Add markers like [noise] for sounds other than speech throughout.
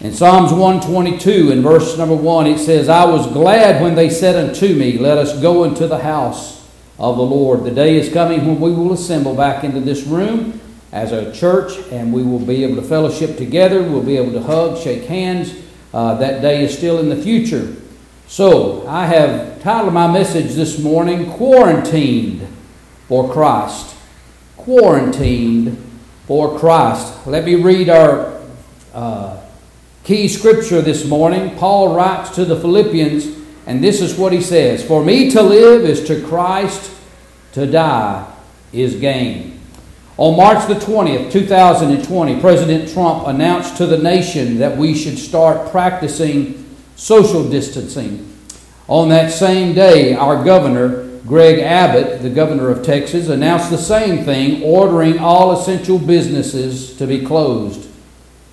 In Psalms 122, in verse number 1, it says, I was glad when they said unto me, Let us go into the house of the Lord. The day is coming when we will assemble back into this room as a church and we will be able to fellowship together. We'll be able to hug, shake hands. Uh, that day is still in the future. So, I have titled my message this morning, Quarantined for Christ. Quarantined for Christ. Let me read our. Uh, key scripture this morning. Paul writes to the Philippians, and this is what he says For me to live is to Christ, to die is gain. On March the 20th, 2020, President Trump announced to the nation that we should start practicing social distancing. On that same day, our governor, Greg Abbott, the governor of Texas, announced the same thing, ordering all essential businesses to be closed.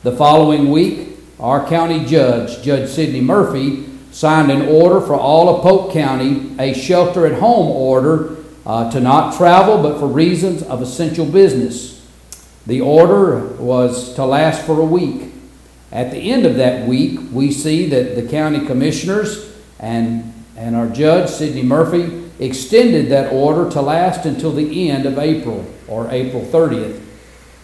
The following week, our county judge, Judge Sydney Murphy, signed an order for all of Polk County, a shelter at home order uh, to not travel but for reasons of essential business. The order was to last for a week. At the end of that week, we see that the county commissioners and, and our judge, Sydney Murphy, extended that order to last until the end of April or April 30th.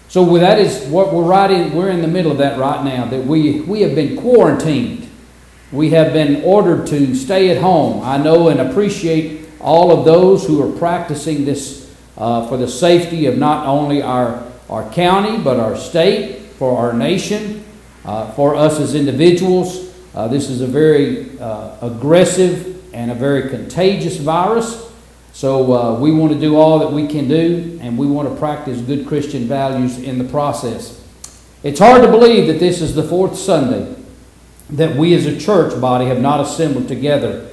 So that is what we're right in. We're in the middle of that right now. That we we have been quarantined. We have been ordered to stay at home. I know and appreciate all of those who are practicing this uh, for the safety of not only our our county but our state, for our nation, uh, for us as individuals. Uh, this is a very uh, aggressive and a very contagious virus. So uh, we want to do all that we can do, and we want to practice good Christian values in the process. It's hard to believe that this is the fourth Sunday that we as a church body have not assembled together.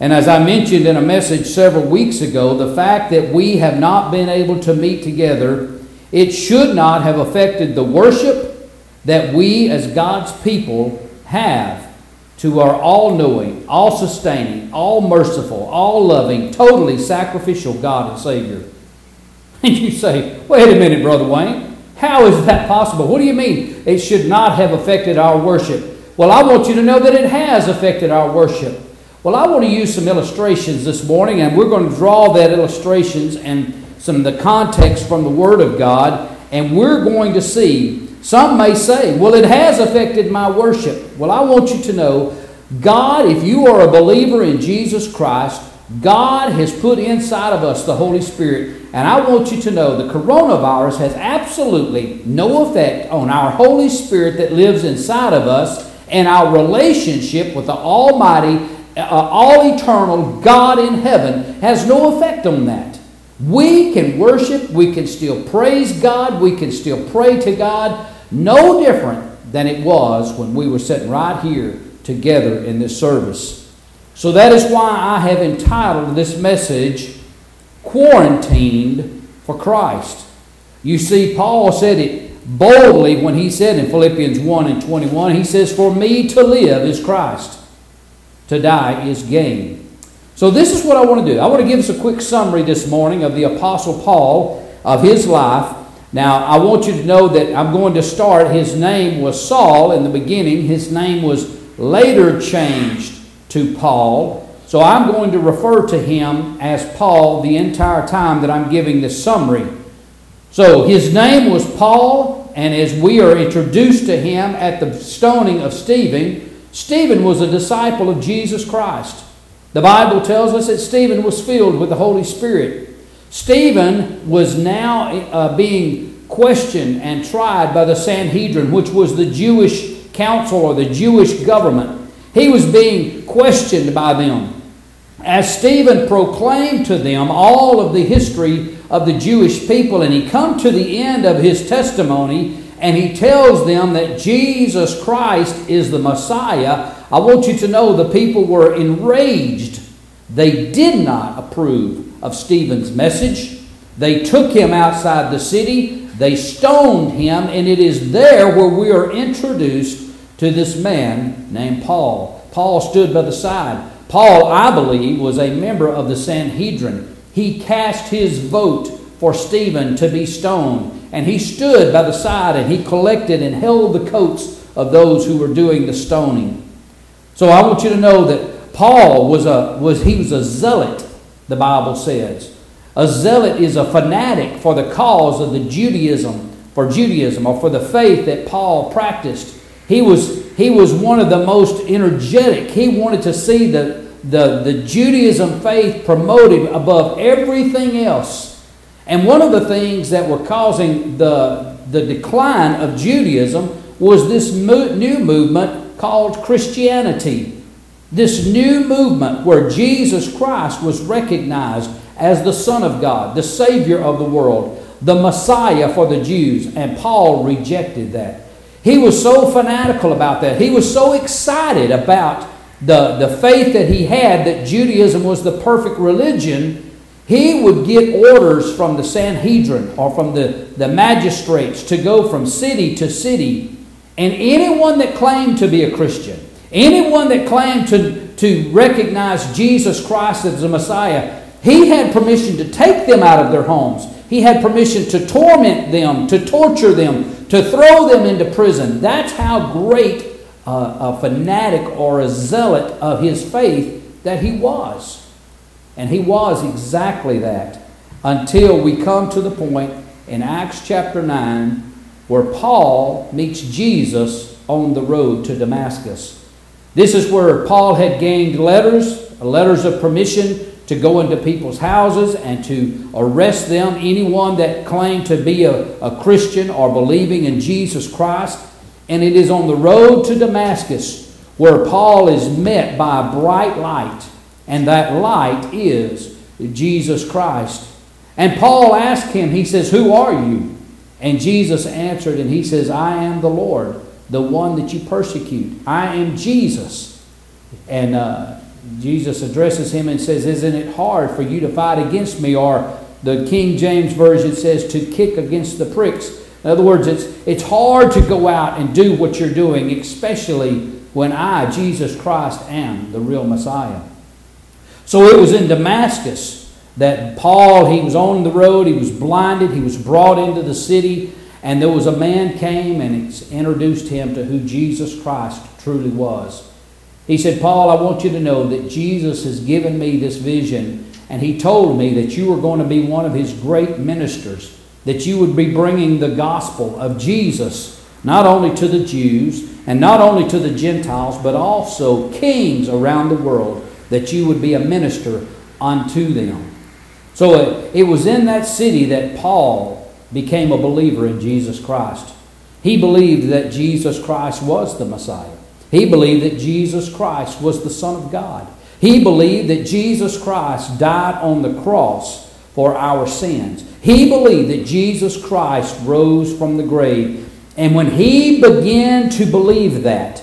And as I mentioned in a message several weeks ago, the fact that we have not been able to meet together, it should not have affected the worship that we as God's people have to our all knowing, all sustaining, all merciful, all loving, totally sacrificial God and Savior. And [laughs] you say, wait a minute, Brother Wayne, how is that possible? What do you mean it should not have affected our worship? Well, I want you to know that it has affected our worship. Well, I want to use some illustrations this morning, and we're going to draw that illustrations and some of the context from the Word of God, and we're going to see some may say, well, it has affected my worship. Well, I want you to know God, if you are a believer in Jesus Christ, God has put inside of us the Holy Spirit. And I want you to know the coronavirus has absolutely no effect on our Holy Spirit that lives inside of us and our relationship with the Almighty, uh, all eternal God in heaven has no effect on that. We can worship, we can still praise God, we can still pray to God, no different than it was when we were sitting right here together in this service. So that is why I have entitled this message, Quarantined for Christ. You see, Paul said it boldly when he said in Philippians 1 and 21, he says, For me to live is Christ, to die is gain. So, this is what I want to do. I want to give us a quick summary this morning of the Apostle Paul, of his life, now, I want you to know that I'm going to start. His name was Saul in the beginning, his name was later changed to Paul. So I'm going to refer to him as Paul the entire time that I'm giving this summary. So his name was Paul, and as we are introduced to him at the stoning of Stephen, Stephen was a disciple of Jesus Christ. The Bible tells us that Stephen was filled with the Holy Spirit. Stephen was now uh, being questioned and tried by the Sanhedrin, which was the Jewish council or the Jewish government. He was being questioned by them. As Stephen proclaimed to them all of the history of the Jewish people, and he come to the end of his testimony, and he tells them that Jesus Christ is the Messiah, I want you to know the people were enraged. They did not approve of Stephen's message. They took him outside the city, they stoned him, and it is there where we are introduced to this man named Paul. Paul stood by the side. Paul, I believe, was a member of the Sanhedrin. He cast his vote for Stephen to be stoned, and he stood by the side and he collected and held the coats of those who were doing the stoning. So I want you to know that Paul was a was he was a zealot, the Bible says. A zealot is a fanatic for the cause of the Judaism, for Judaism or for the faith that Paul practiced. He was he was one of the most energetic. He wanted to see the the, the Judaism faith promoted above everything else. And one of the things that were causing the, the decline of Judaism was this mo- new movement called Christianity. This new movement where Jesus Christ was recognized as the Son of God, the Savior of the world, the Messiah for the Jews, and Paul rejected that. He was so fanatical about that. He was so excited about the, the faith that he had that Judaism was the perfect religion he would get orders from the Sanhedrin or from the, the magistrates to go from city to city. And anyone that claimed to be a Christian, anyone that claimed to, to recognize Jesus Christ as the Messiah, he had permission to take them out of their homes. He had permission to torment them, to torture them, to throw them into prison. That's how great a fanatic or a zealot of his faith that he was. And he was exactly that until we come to the point in Acts chapter 9 where Paul meets Jesus on the road to Damascus. This is where Paul had gained letters, letters of permission to go into people's houses and to arrest them, anyone that claimed to be a, a Christian or believing in Jesus Christ. And it is on the road to Damascus where Paul is met by a bright light and that light is Jesus Christ. And Paul asked him, he says, Who are you? And Jesus answered, and he says, I am the Lord, the one that you persecute. I am Jesus. And uh, Jesus addresses him and says, Isn't it hard for you to fight against me? Or the King James Version says, To kick against the pricks. In other words, it's, it's hard to go out and do what you're doing, especially when I, Jesus Christ, am the real Messiah. So it was in Damascus that Paul, he was on the road, he was blinded, he was brought into the city, and there was a man came and introduced him to who Jesus Christ truly was. He said, Paul, I want you to know that Jesus has given me this vision, and he told me that you were going to be one of his great ministers, that you would be bringing the gospel of Jesus not only to the Jews and not only to the Gentiles, but also kings around the world that you would be a minister unto them. So it, it was in that city that Paul became a believer in Jesus Christ. He believed that Jesus Christ was the Messiah. He believed that Jesus Christ was the Son of God. He believed that Jesus Christ died on the cross for our sins. He believed that Jesus Christ rose from the grave. And when he began to believe that,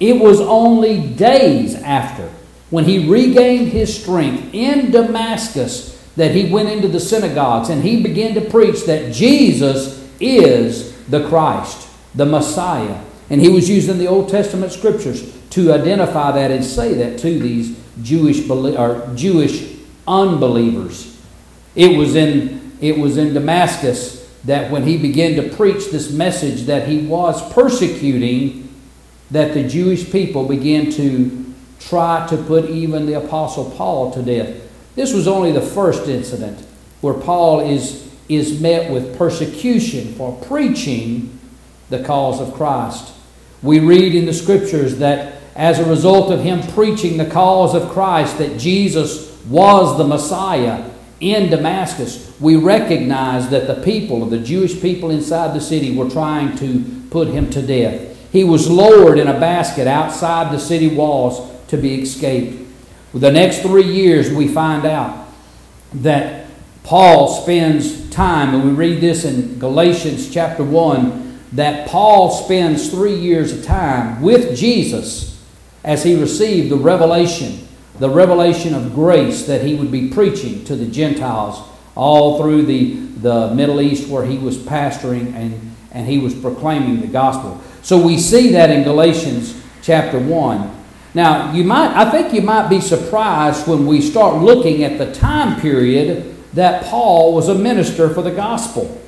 it was only days after when he regained his strength in Damascus, that he went into the synagogues and he began to preach that Jesus is the Christ, the Messiah. And he was using the Old Testament scriptures to identify that and say that to these Jewish or Jewish unbelievers. It was in it was in Damascus that when he began to preach this message that he was persecuting that the Jewish people began to try to put even the Apostle Paul to death. This was only the first incident where Paul is, is met with persecution for preaching the cause of Christ. We read in the scriptures that as a result of him preaching the cause of Christ, that Jesus was the Messiah in Damascus, we recognize that the people, the Jewish people inside the city, were trying to put him to death. He was lowered in a basket outside the city walls to be escaped. The next three years, we find out that Paul spends time, and we read this in Galatians chapter 1, that Paul spends three years of time with Jesus as he received the revelation, the revelation of grace that he would be preaching to the Gentiles all through the, the Middle East where he was pastoring and, and he was proclaiming the gospel. So we see that in Galatians chapter 1. Now, you might, I think you might be surprised when we start looking at the time period that Paul was a minister for the gospel.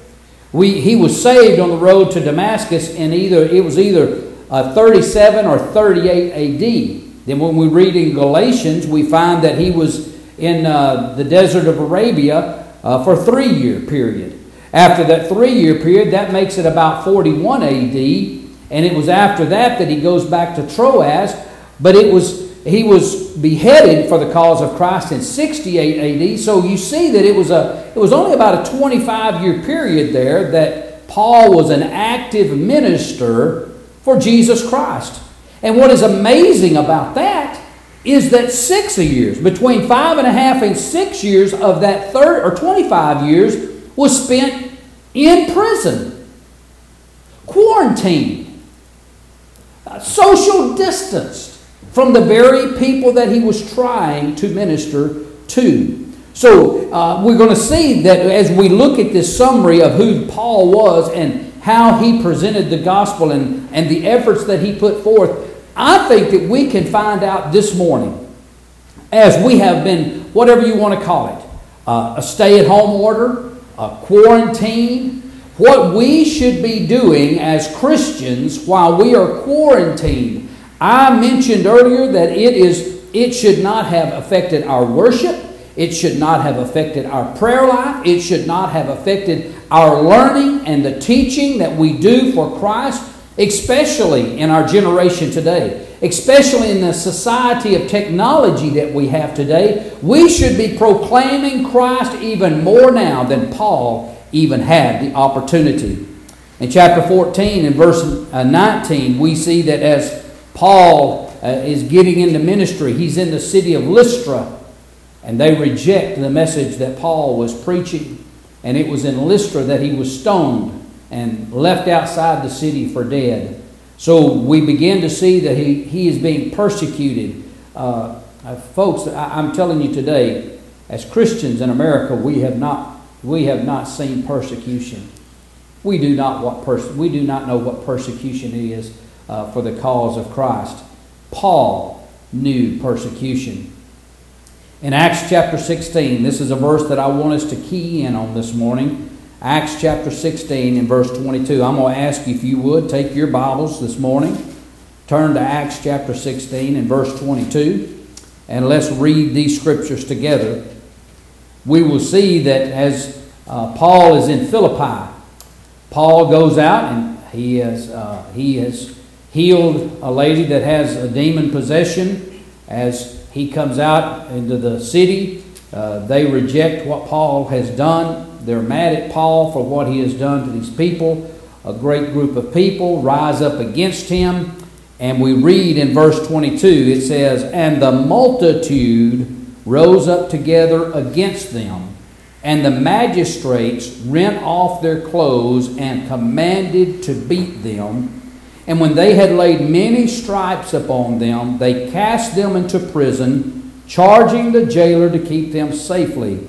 We, he was saved on the road to Damascus, and either it was either uh, 37 or 38 AD. Then, when we read in Galatians, we find that he was in uh, the desert of Arabia uh, for three year period. After that three year period, that makes it about 41 AD, and it was after that that he goes back to Troas, but it was he was beheaded for the cause of Christ in 68 AD. So you see that it was a it was only about a 25 year period there that Paul was an active minister for Jesus Christ. And what is amazing about that is that six years, between five and a half and six years of that third or 25 years, was spent in prison, quarantined, uh, social distanced from the very people that he was trying to minister to. So uh, we're going to see that as we look at this summary of who Paul was and how he presented the gospel and, and the efforts that he put forth, I think that we can find out this morning, as we have been, whatever you want to call it, uh, a stay at home order, a quarantine, what we should be doing as Christians while we are quarantined I mentioned earlier that it is it should not have affected our worship. It should not have affected our prayer life. It should not have affected our learning and the teaching that we do for Christ, especially in our generation today, especially in the society of technology that we have today. We should be proclaiming Christ even more now than Paul even had the opportunity. In chapter 14 and verse uh, 19, we see that as Paul uh, is getting into ministry. He's in the city of Lystra, and they reject the message that Paul was preaching. And it was in Lystra that he was stoned and left outside the city for dead. So we begin to see that he, he is being persecuted. Uh, uh, folks, I, I'm telling you today, as Christians in America, we have not, we have not seen persecution. We do not, what pers- we do not know what persecution is uh, for the cause of Christ. Paul knew persecution. In Acts chapter 16, this is a verse that I want us to key in on this morning. Acts chapter 16 and verse 22. I'm going to ask you if you would take your Bibles this morning, turn to Acts chapter 16 and verse 22, and let's read these scriptures together. We will see that as uh, Paul is in Philippi, Paul goes out and he has, uh, he has healed a lady that has a demon possession. As he comes out into the city, uh, they reject what Paul has done. They're mad at Paul for what he has done to these people. A great group of people rise up against him. And we read in verse 22, it says, And the multitude rose up together against them, and the magistrates rent off their clothes and commanded to beat them. And when they had laid many stripes upon them, they cast them into prison, charging the jailer to keep them safely.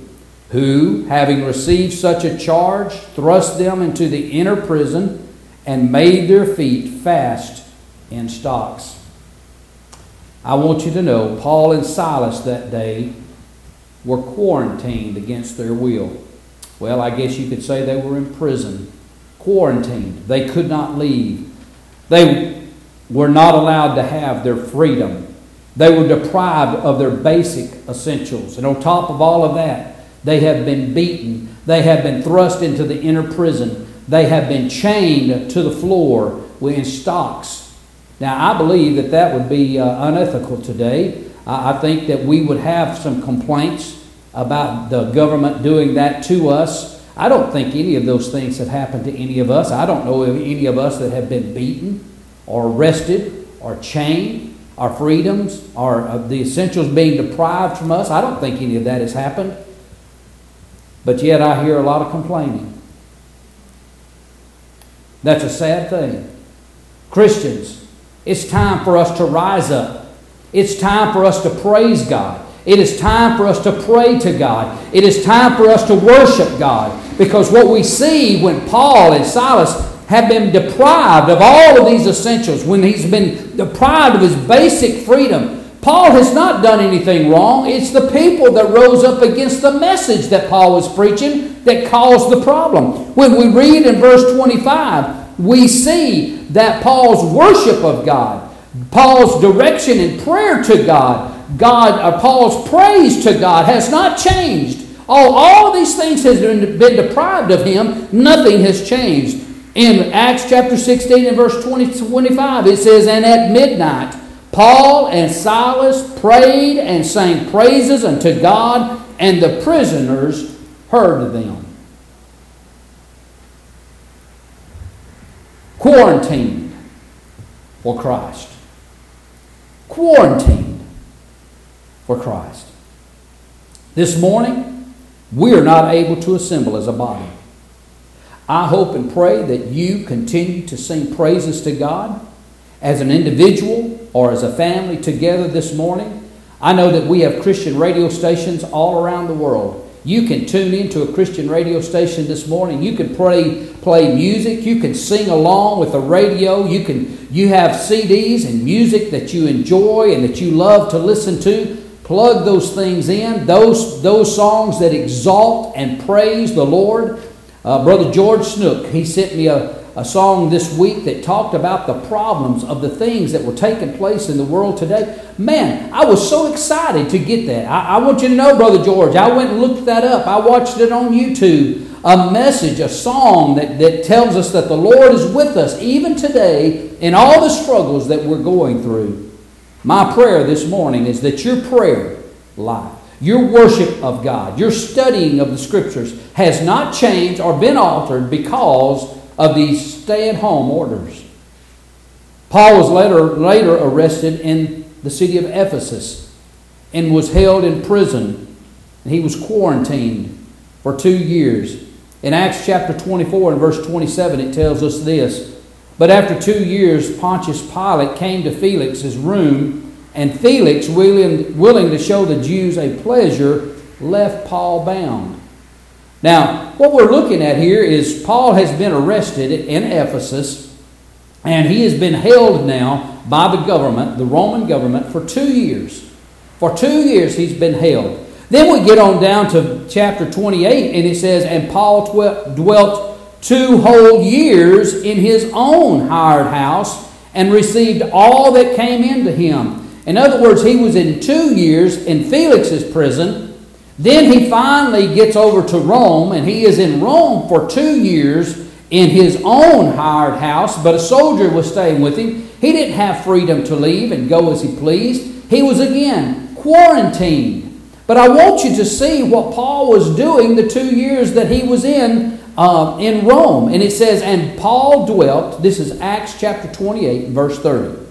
Who, having received such a charge, thrust them into the inner prison and made their feet fast in stocks. I want you to know Paul and Silas that day were quarantined against their will. Well, I guess you could say they were in prison, quarantined. They could not leave. They were not allowed to have their freedom. They were deprived of their basic essentials. And on top of all of that, they have been beaten. They have been thrust into the inner prison. They have been chained to the floor in stocks. Now, I believe that that would be uh, unethical today. I, I think that we would have some complaints about the government doing that to us. I don't think any of those things have happened to any of us. I don't know of any of us that have been beaten or arrested or chained. Our freedoms, our uh, the essentials being deprived from us. I don't think any of that has happened. But yet I hear a lot of complaining. That's a sad thing. Christians, it's time for us to rise up. It's time for us to praise God. It is time for us to pray to God. It is time for us to worship God. Because what we see when Paul and Silas have been deprived of all of these essentials, when he's been deprived of his basic freedom, Paul has not done anything wrong. It's the people that rose up against the message that Paul was preaching that caused the problem. When we read in verse 25, we see that Paul's worship of God, Paul's direction in prayer to God, God, uh, Paul's praise to God has not changed. All, all these things has been, been deprived of him. Nothing has changed. In Acts chapter 16 and verse 20, 25, it says, And at midnight, Paul and Silas prayed and sang praises unto God, and the prisoners heard them. Quarantined for Christ. Quarantined for Christ. This morning, we are not able to assemble as a body. I hope and pray that you continue to sing praises to God as an individual or as a family together this morning. I know that we have Christian radio stations all around the world. You can tune into a Christian radio station this morning. You can play, play music. You can sing along with the radio. You, can, you have CDs and music that you enjoy and that you love to listen to. Plug those things in, those, those songs that exalt and praise the Lord. Uh, Brother George Snook, he sent me a, a song this week that talked about the problems of the things that were taking place in the world today. Man, I was so excited to get that. I, I want you to know, Brother George, I went and looked that up. I watched it on YouTube. A message, a song that, that tells us that the Lord is with us even today in all the struggles that we're going through. My prayer this morning is that your prayer life your worship of God, your studying of the Scriptures has not changed or been altered because of these stay at home orders. Paul was later, later arrested in the city of Ephesus and was held in prison. And he was quarantined for two years. In Acts chapter 24 and verse 27, it tells us this But after two years, Pontius Pilate came to Felix's room and Felix, willing, willing to show the Jews a pleasure, left Paul bound. Now, what we're looking at here is Paul has been arrested in Ephesus, and he has been held now by the government, the Roman government, for two years. For two years he's been held. Then we get on down to chapter 28, and it says, And Paul dwelt two whole years in his own hired house and received all that came into him in other words, he was in two years in Felix's prison. Then he finally gets over to Rome, and he is in Rome for two years in his own hired house, but a soldier was staying with him. He didn't have freedom to leave and go as he pleased. He was again quarantined. But I want you to see what Paul was doing the two years that he was in uh, in Rome. And it says, And Paul dwelt, this is Acts chapter 28, verse 30.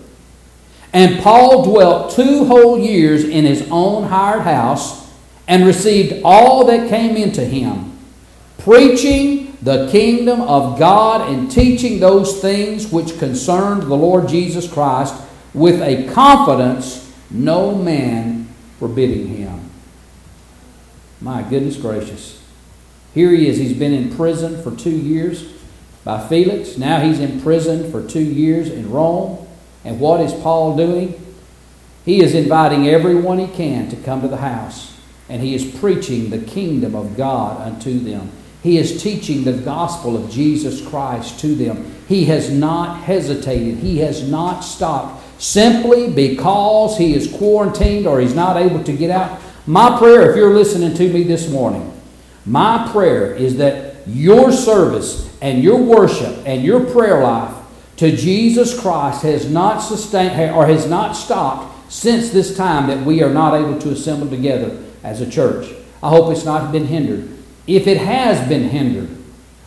And Paul dwelt two whole years in his own hired house and received all that came into him, preaching the kingdom of God and teaching those things which concerned the Lord Jesus Christ with a confidence no man forbidding him. My goodness gracious. Here he is. He's been in prison for two years by Felix. Now he's in prison for two years in Rome. And what is Paul doing? He is inviting everyone he can to come to the house, and he is preaching the kingdom of God unto them. He is teaching the gospel of Jesus Christ to them. He has not hesitated, he has not stopped simply because he is quarantined or he's not able to get out. My prayer, if you're listening to me this morning, my prayer is that your service and your worship and your prayer life to Jesus Christ has not sustained or has not stopped since this time that we are not able to assemble together as a church. I hope it's not been hindered. If it has been hindered,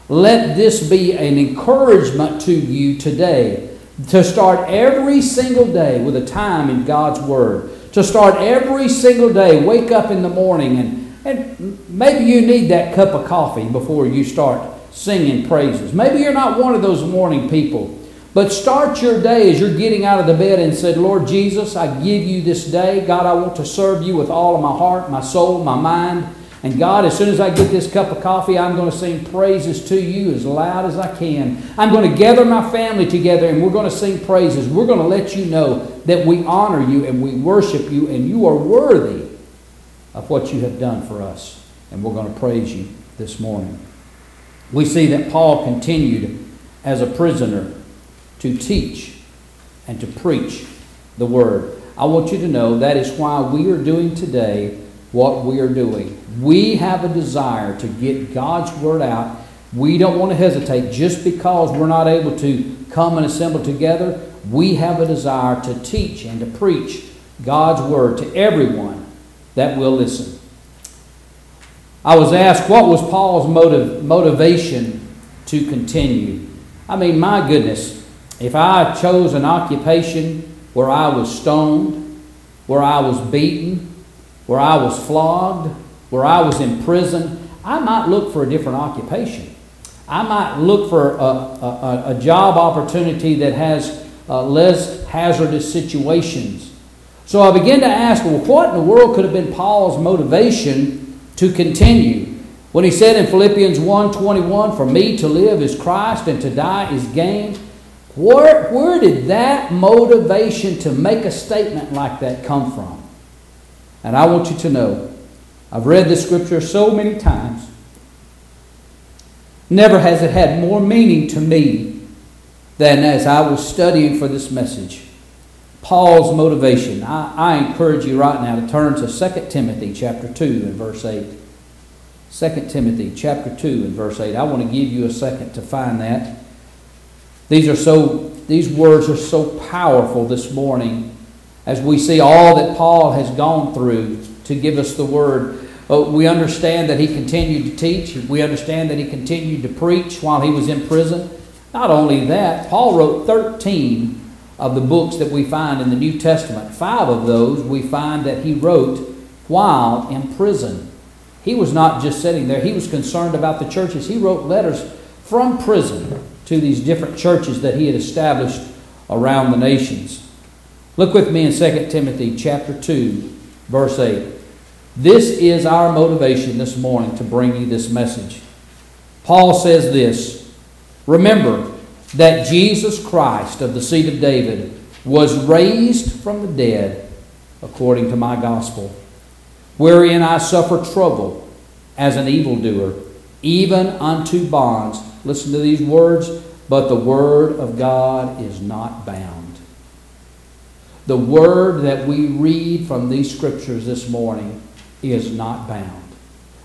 let this be an encouragement to you today to start every single day with a time in God's Word. To start every single day, wake up in the morning and, and maybe you need that cup of coffee before you start singing praises. Maybe you're not one of those morning people but start your day as you're getting out of the bed and said, Lord Jesus, I give you this day. God, I want to serve you with all of my heart, my soul, my mind. And God, as soon as I get this cup of coffee, I'm going to sing praises to you as loud as I can. I'm going to gather my family together and we're going to sing praises. We're going to let you know that we honor you and we worship you and you are worthy of what you have done for us. And we're going to praise you this morning. We see that Paul continued as a prisoner to teach and to preach the Word. I want you to know that is why we are doing today what we are doing. We have a desire to get God's Word out. We don't want to hesitate just because we're not able to come and assemble together. We have a desire to teach and to preach God's Word to everyone that will listen. I was asked what was Paul's motive, motivation to continue. I mean, my goodness, if I chose an occupation where I was stoned, where I was beaten, where I was flogged, where I was in prison, I might look for a different occupation. I might look for a, a, a job opportunity that has uh, less hazardous situations. So I began to ask, well, what in the world could have been Paul's motivation to continue? When he said in Philippians 1:21, "For me to live is Christ and to die is gain," where, where did that motivation to make a statement like that come from? And I want you to know, I've read this scripture so many times. Never has it had more meaning to me than as I was studying for this message. Paul's motivation. I, I encourage you right now to turn to 2 Timothy chapter 2 and verse 8. 2 Timothy chapter 2 and verse 8. I want to give you a second to find that. These are so these words are so powerful this morning as we see all that Paul has gone through to give us the word. We understand that he continued to teach. We understand that he continued to preach while he was in prison. Not only that, Paul wrote 13 of the books that we find in the New Testament. Five of those we find that he wrote while in prison. He was not just sitting there, he was concerned about the churches. He wrote letters from prison to these different churches that he had established around the nations. Look with me in 2 Timothy chapter 2, verse 8. This is our motivation this morning to bring you this message. Paul says this Remember that Jesus Christ of the seed of David was raised from the dead according to my gospel, wherein I suffer trouble as an evildoer, even unto bonds. Listen to these words, but the word of God is not bound. The word that we read from these scriptures this morning is not bound.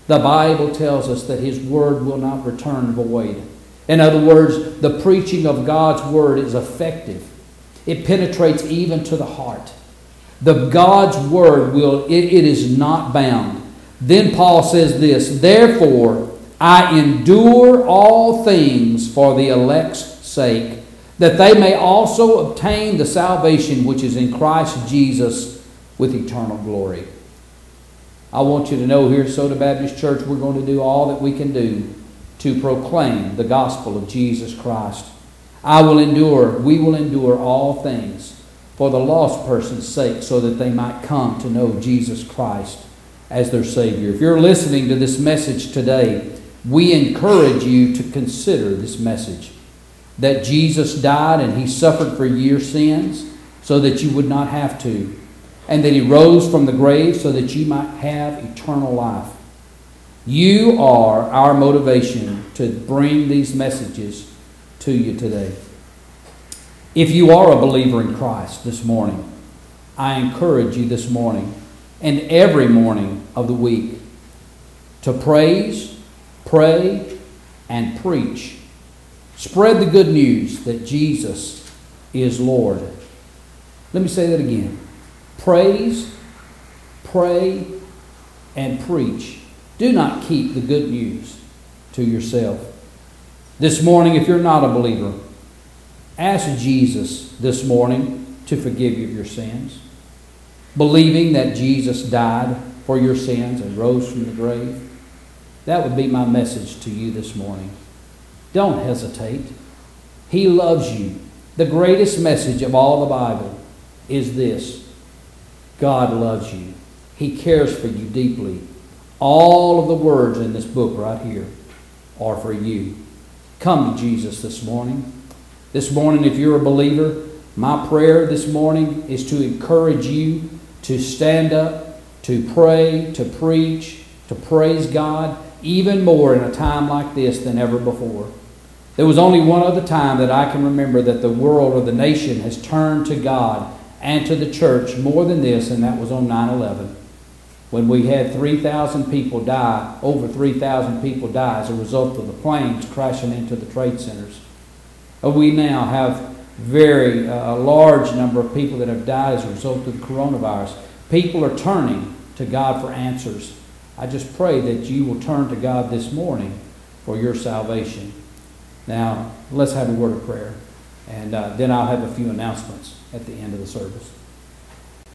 The Bible tells us that His word will not return void. In other words, the preaching of God's word is effective. It penetrates even to the heart. The God's word will, it, it is not bound. Then Paul says this, therefore I endure all things for the elect's sake that they may also obtain the salvation which is in Christ Jesus with eternal glory. I want you to know here at Soda Baptist Church, we're going to do all that we can do to proclaim the gospel of Jesus Christ. I will endure, we will endure all things for the lost person's sake so that they might come to know Jesus Christ as their Savior. If you're listening to this message today, we encourage you to consider this message that Jesus died and he suffered for your sins so that you would not have to, and that he rose from the grave so that you might have eternal life. You are our motivation to bring these messages to you today. If you are a believer in Christ this morning, I encourage you this morning and every morning of the week to praise, pray, and preach Spread the good news that Jesus is Lord. Let me say that again. Praise, pray, and preach. Do not keep the good news to yourself. This morning, if you're not a believer, ask Jesus this morning to forgive you of your sins. Believing that Jesus died for your sins and rose from the grave. That would be my message to you this morning. Don't hesitate. He loves you. The greatest message of all the Bible is this God loves you, He cares for you deeply. All of the words in this book right here are for you. Come to Jesus this morning. This morning, if you're a believer, my prayer this morning is to encourage you to stand up, to pray, to preach, to praise God, even more in a time like this than ever before. There was only one other time that I can remember that the world or the nation has turned to God and to the church more than this, and that was on 9 11. When we had 3,000 people die, over 3,000 people die as a result of the planes crashing into the trade centers. Uh, We now have very uh, a large number of people that have died as a result of the coronavirus. People are turning to God for answers. I just pray that you will turn to God this morning for your salvation. Now, let's have a word of prayer, and uh, then I'll have a few announcements at the end of the service.